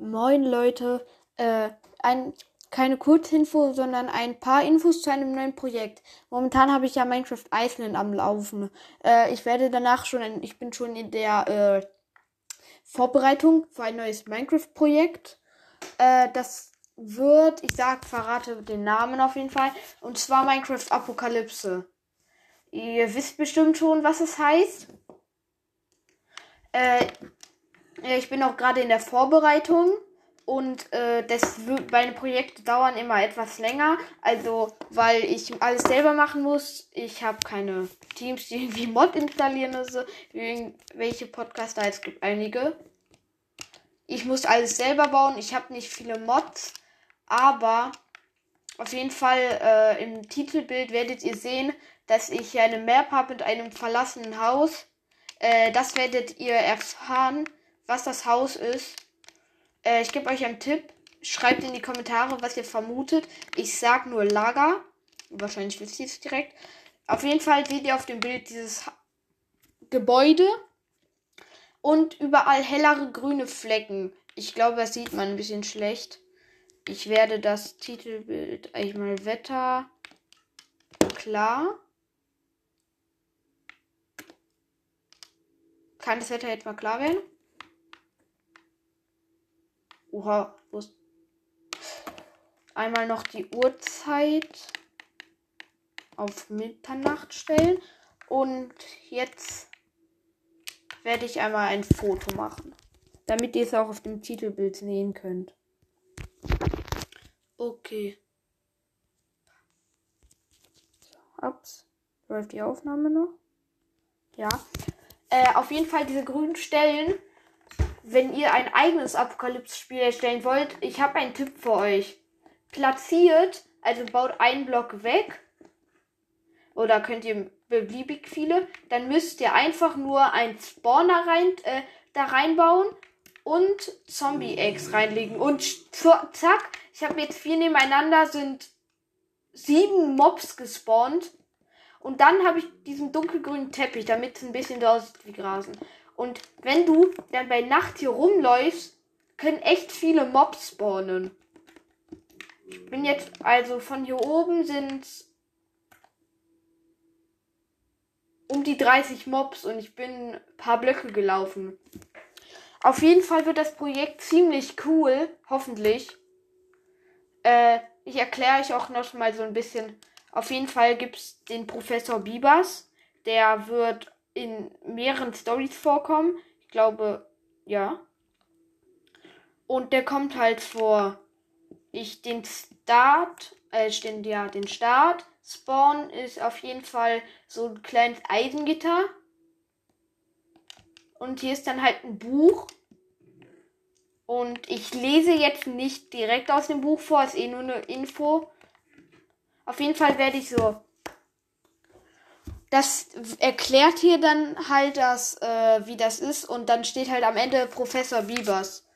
Moin Leute, äh, ein, keine Kurzinfo, sondern ein paar Infos zu einem neuen Projekt. Momentan habe ich ja Minecraft Iceland am Laufen. Äh, ich werde danach schon, in, ich bin schon in der äh, Vorbereitung für ein neues Minecraft-Projekt. Äh, das wird, ich sag, verrate den Namen auf jeden Fall, und zwar Minecraft Apokalypse. Ihr wisst bestimmt schon, was es heißt. Äh, ich bin auch gerade in der Vorbereitung und äh, das meine Projekte dauern immer etwas länger. Also, weil ich alles selber machen muss. Ich habe keine Teams, die irgendwie Mod installieren oder so. Welche Podcaster? Es gibt einige. Ich muss alles selber bauen. Ich habe nicht viele Mods. Aber auf jeden Fall äh, im Titelbild werdet ihr sehen, dass ich eine Map habe mit einem verlassenen Haus. Äh, das werdet ihr erfahren, was das Haus ist. Äh, ich gebe euch einen Tipp. Schreibt in die Kommentare, was ihr vermutet. Ich sag nur Lager. Wahrscheinlich wisst ihr es direkt. Auf jeden Fall seht ihr auf dem Bild dieses Gebäude und überall hellere grüne Flecken. Ich glaube, das sieht man ein bisschen schlecht. Ich werde das Titelbild eigentlich mal Wetter klar. Kann das Wetter mal klar werden? Oha, ist einmal noch die Uhrzeit auf Mitternacht stellen. Und jetzt werde ich einmal ein Foto machen, damit ihr es auch auf dem Titelbild sehen könnt. Okay. Ups. Läuft die Aufnahme noch? Ja. Äh, auf jeden Fall diese grünen Stellen. Wenn ihr ein eigenes Apokalypse-Spiel erstellen wollt, ich habe einen Tipp für euch. Platziert, also baut einen Block weg. Oder könnt ihr beliebig viele. Dann müsst ihr einfach nur einen Spawner rein, äh, da reinbauen und Zombie-Eggs reinlegen. Und zack, ich habe jetzt vier nebeneinander, sind sieben Mobs gespawnt. Und dann habe ich diesen dunkelgrünen Teppich, damit es ein bisschen so aussieht wie Grasen. Und wenn du dann bei Nacht hier rumläufst, können echt viele Mobs spawnen. Ich bin jetzt, also von hier oben sind um die 30 Mobs und ich bin ein paar Blöcke gelaufen. Auf jeden Fall wird das Projekt ziemlich cool, hoffentlich. Äh, ich erkläre euch auch noch mal so ein bisschen. Auf jeden Fall gibt es den Professor Bibas. Der wird in mehreren Stories vorkommen. Ich glaube, ja. Und der kommt halt vor. Ich den Start, äh, den, ja, den Start. Spawn ist auf jeden Fall so ein kleines Eisengitter. Und hier ist dann halt ein Buch. Und ich lese jetzt nicht direkt aus dem Buch vor, ist eh nur eine Info. Auf jeden Fall werde ich so. Das erklärt hier dann halt das, äh, wie das ist. Und dann steht halt am Ende Professor Biebers.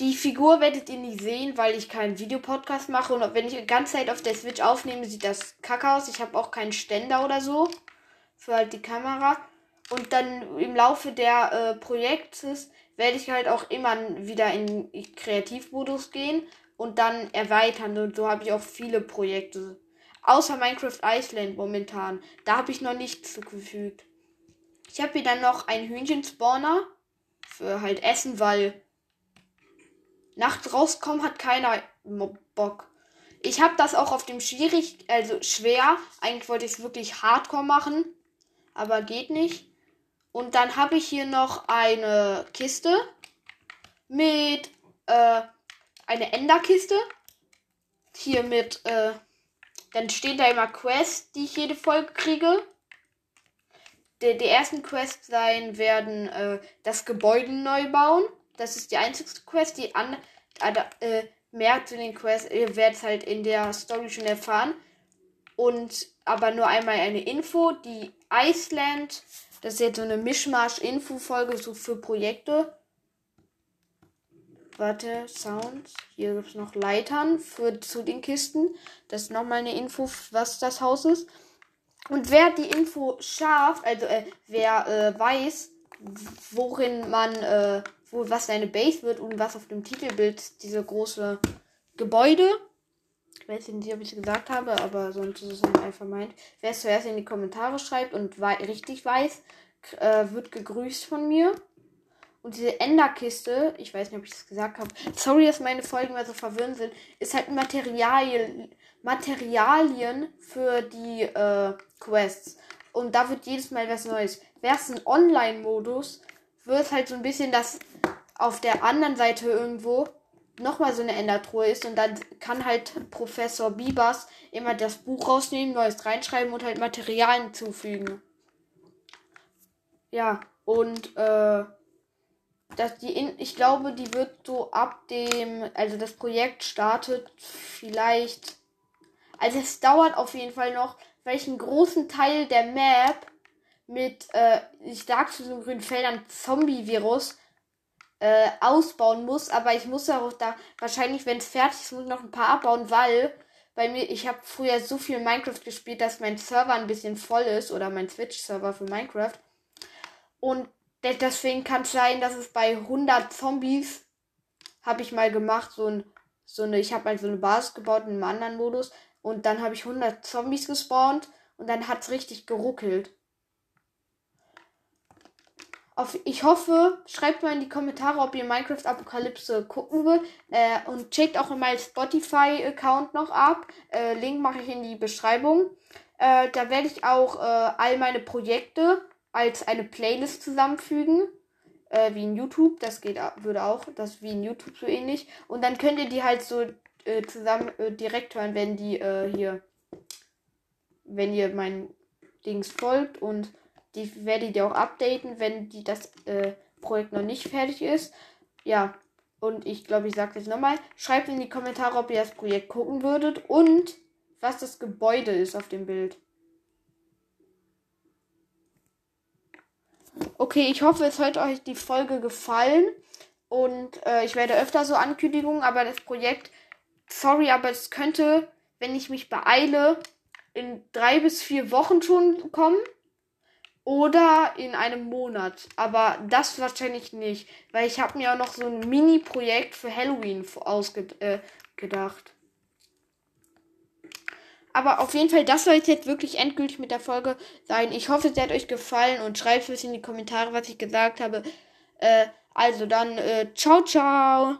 Die Figur werdet ihr nicht sehen, weil ich keinen Videopodcast mache. Und wenn ich die ganze Zeit auf der Switch aufnehme, sieht das kacke aus. Ich habe auch keinen Ständer oder so. Für halt die Kamera. Und dann im Laufe der äh, Projektes werde ich halt auch immer wieder in Kreativmodus gehen und dann erweitern. Und so habe ich auch viele Projekte. Außer Minecraft Iceland momentan. Da habe ich noch nichts zugefügt. Ich habe hier dann noch einen Hühnchenspawner für halt Essen, weil nachts rauskommen hat keiner Bock. Ich habe das auch auf dem schwierig, also schwer. Eigentlich wollte ich es wirklich hardcore machen, aber geht nicht. Und dann habe ich hier noch eine Kiste mit äh, eine Enderkiste. Hier mit, äh, dann stehen da immer Quests, die ich jede Folge kriege. Die, die ersten Quests sein werden äh, das Gebäude neu bauen. Das ist die einzige Quest. Die an, äh, mehr zu den Quests, ihr werdet halt in der Story schon erfahren. Und aber nur einmal eine Info. Die Iceland das ist jetzt so eine Mischmasch-Info-Folge so für Projekte. Warte, Sounds. Hier gibt es noch Leitern für, zu den Kisten. Das ist nochmal eine Info, was das Haus ist. Und wer die Info schafft, also äh, wer äh, weiß, worin man, äh, wo was deine Base wird und was auf dem Titelbild diese große Gebäude. Ich weiß nicht, ob ich es gesagt habe, aber sonst ist es einfach meint. Wer es zuerst in die Kommentare schreibt und wei richtig weiß, äh, wird gegrüßt von mir. Und diese Enderkiste, ich weiß nicht, ob ich das gesagt habe, sorry, dass meine Folgen mal so verwirrend sind, ist halt Materialien, Materialien für die äh, Quests. Und da wird jedes Mal was Neues. Wäre es ein Online-Modus, wird halt so ein bisschen, dass auf der anderen Seite irgendwo nochmal so eine Endertruhe ist und dann kann halt Professor Bibas immer das Buch rausnehmen, neues reinschreiben und halt Materialien zufügen. Ja, und äh, dass die in, ich glaube, die wird so ab dem, also das Projekt startet vielleicht, also es dauert auf jeden Fall noch, einen großen Teil der Map mit, äh, ich sag zu den grünen Feldern Zombie-Virus äh, ausbauen muss, aber ich muss auch da wahrscheinlich, wenn es fertig ist, muss ich noch ein paar abbauen, weil bei mir, ich habe früher so viel Minecraft gespielt, dass mein Server ein bisschen voll ist oder mein Twitch-Server für Minecraft. Und deswegen kann es sein, dass es bei 100 Zombies habe ich mal gemacht, so ein so eine, ich habe mal so eine Basis gebaut in einem anderen Modus und dann habe ich 100 Zombies gespawnt und dann hat es richtig geruckelt. Auf, ich hoffe, schreibt mal in die Kommentare, ob ihr Minecraft Apokalypse gucken wollt. Äh, und checkt auch meinen Spotify-Account noch ab. Äh, Link mache ich in die Beschreibung. Äh, da werde ich auch äh, all meine Projekte als eine Playlist zusammenfügen. Äh, wie in YouTube. Das geht würde auch. Das wie in YouTube so ähnlich. Und dann könnt ihr die halt so äh, zusammen direkt hören, wenn die hier. Wenn ihr mein Dings folgt und die werde ich dir auch updaten, wenn die, das äh, Projekt noch nicht fertig ist. Ja, und ich glaube, ich sage jetzt nochmal. Schreibt in die Kommentare, ob ihr das Projekt gucken würdet und was das Gebäude ist auf dem Bild. Okay, ich hoffe, es hat euch die Folge gefallen. Und äh, ich werde öfter so Ankündigungen, aber das Projekt, sorry, aber es könnte, wenn ich mich beeile, in drei bis vier Wochen schon kommen. Oder in einem Monat. Aber das wahrscheinlich nicht. Weil ich habe mir auch noch so ein Mini-Projekt für Halloween ausgedacht. Äh, aber auf jeden Fall, das soll jetzt wirklich endgültig mit der Folge sein. Ich hoffe, es hat euch gefallen und schreibt es in die Kommentare, was ich gesagt habe. Äh, also dann, äh, ciao, ciao.